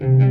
Mm-hmm.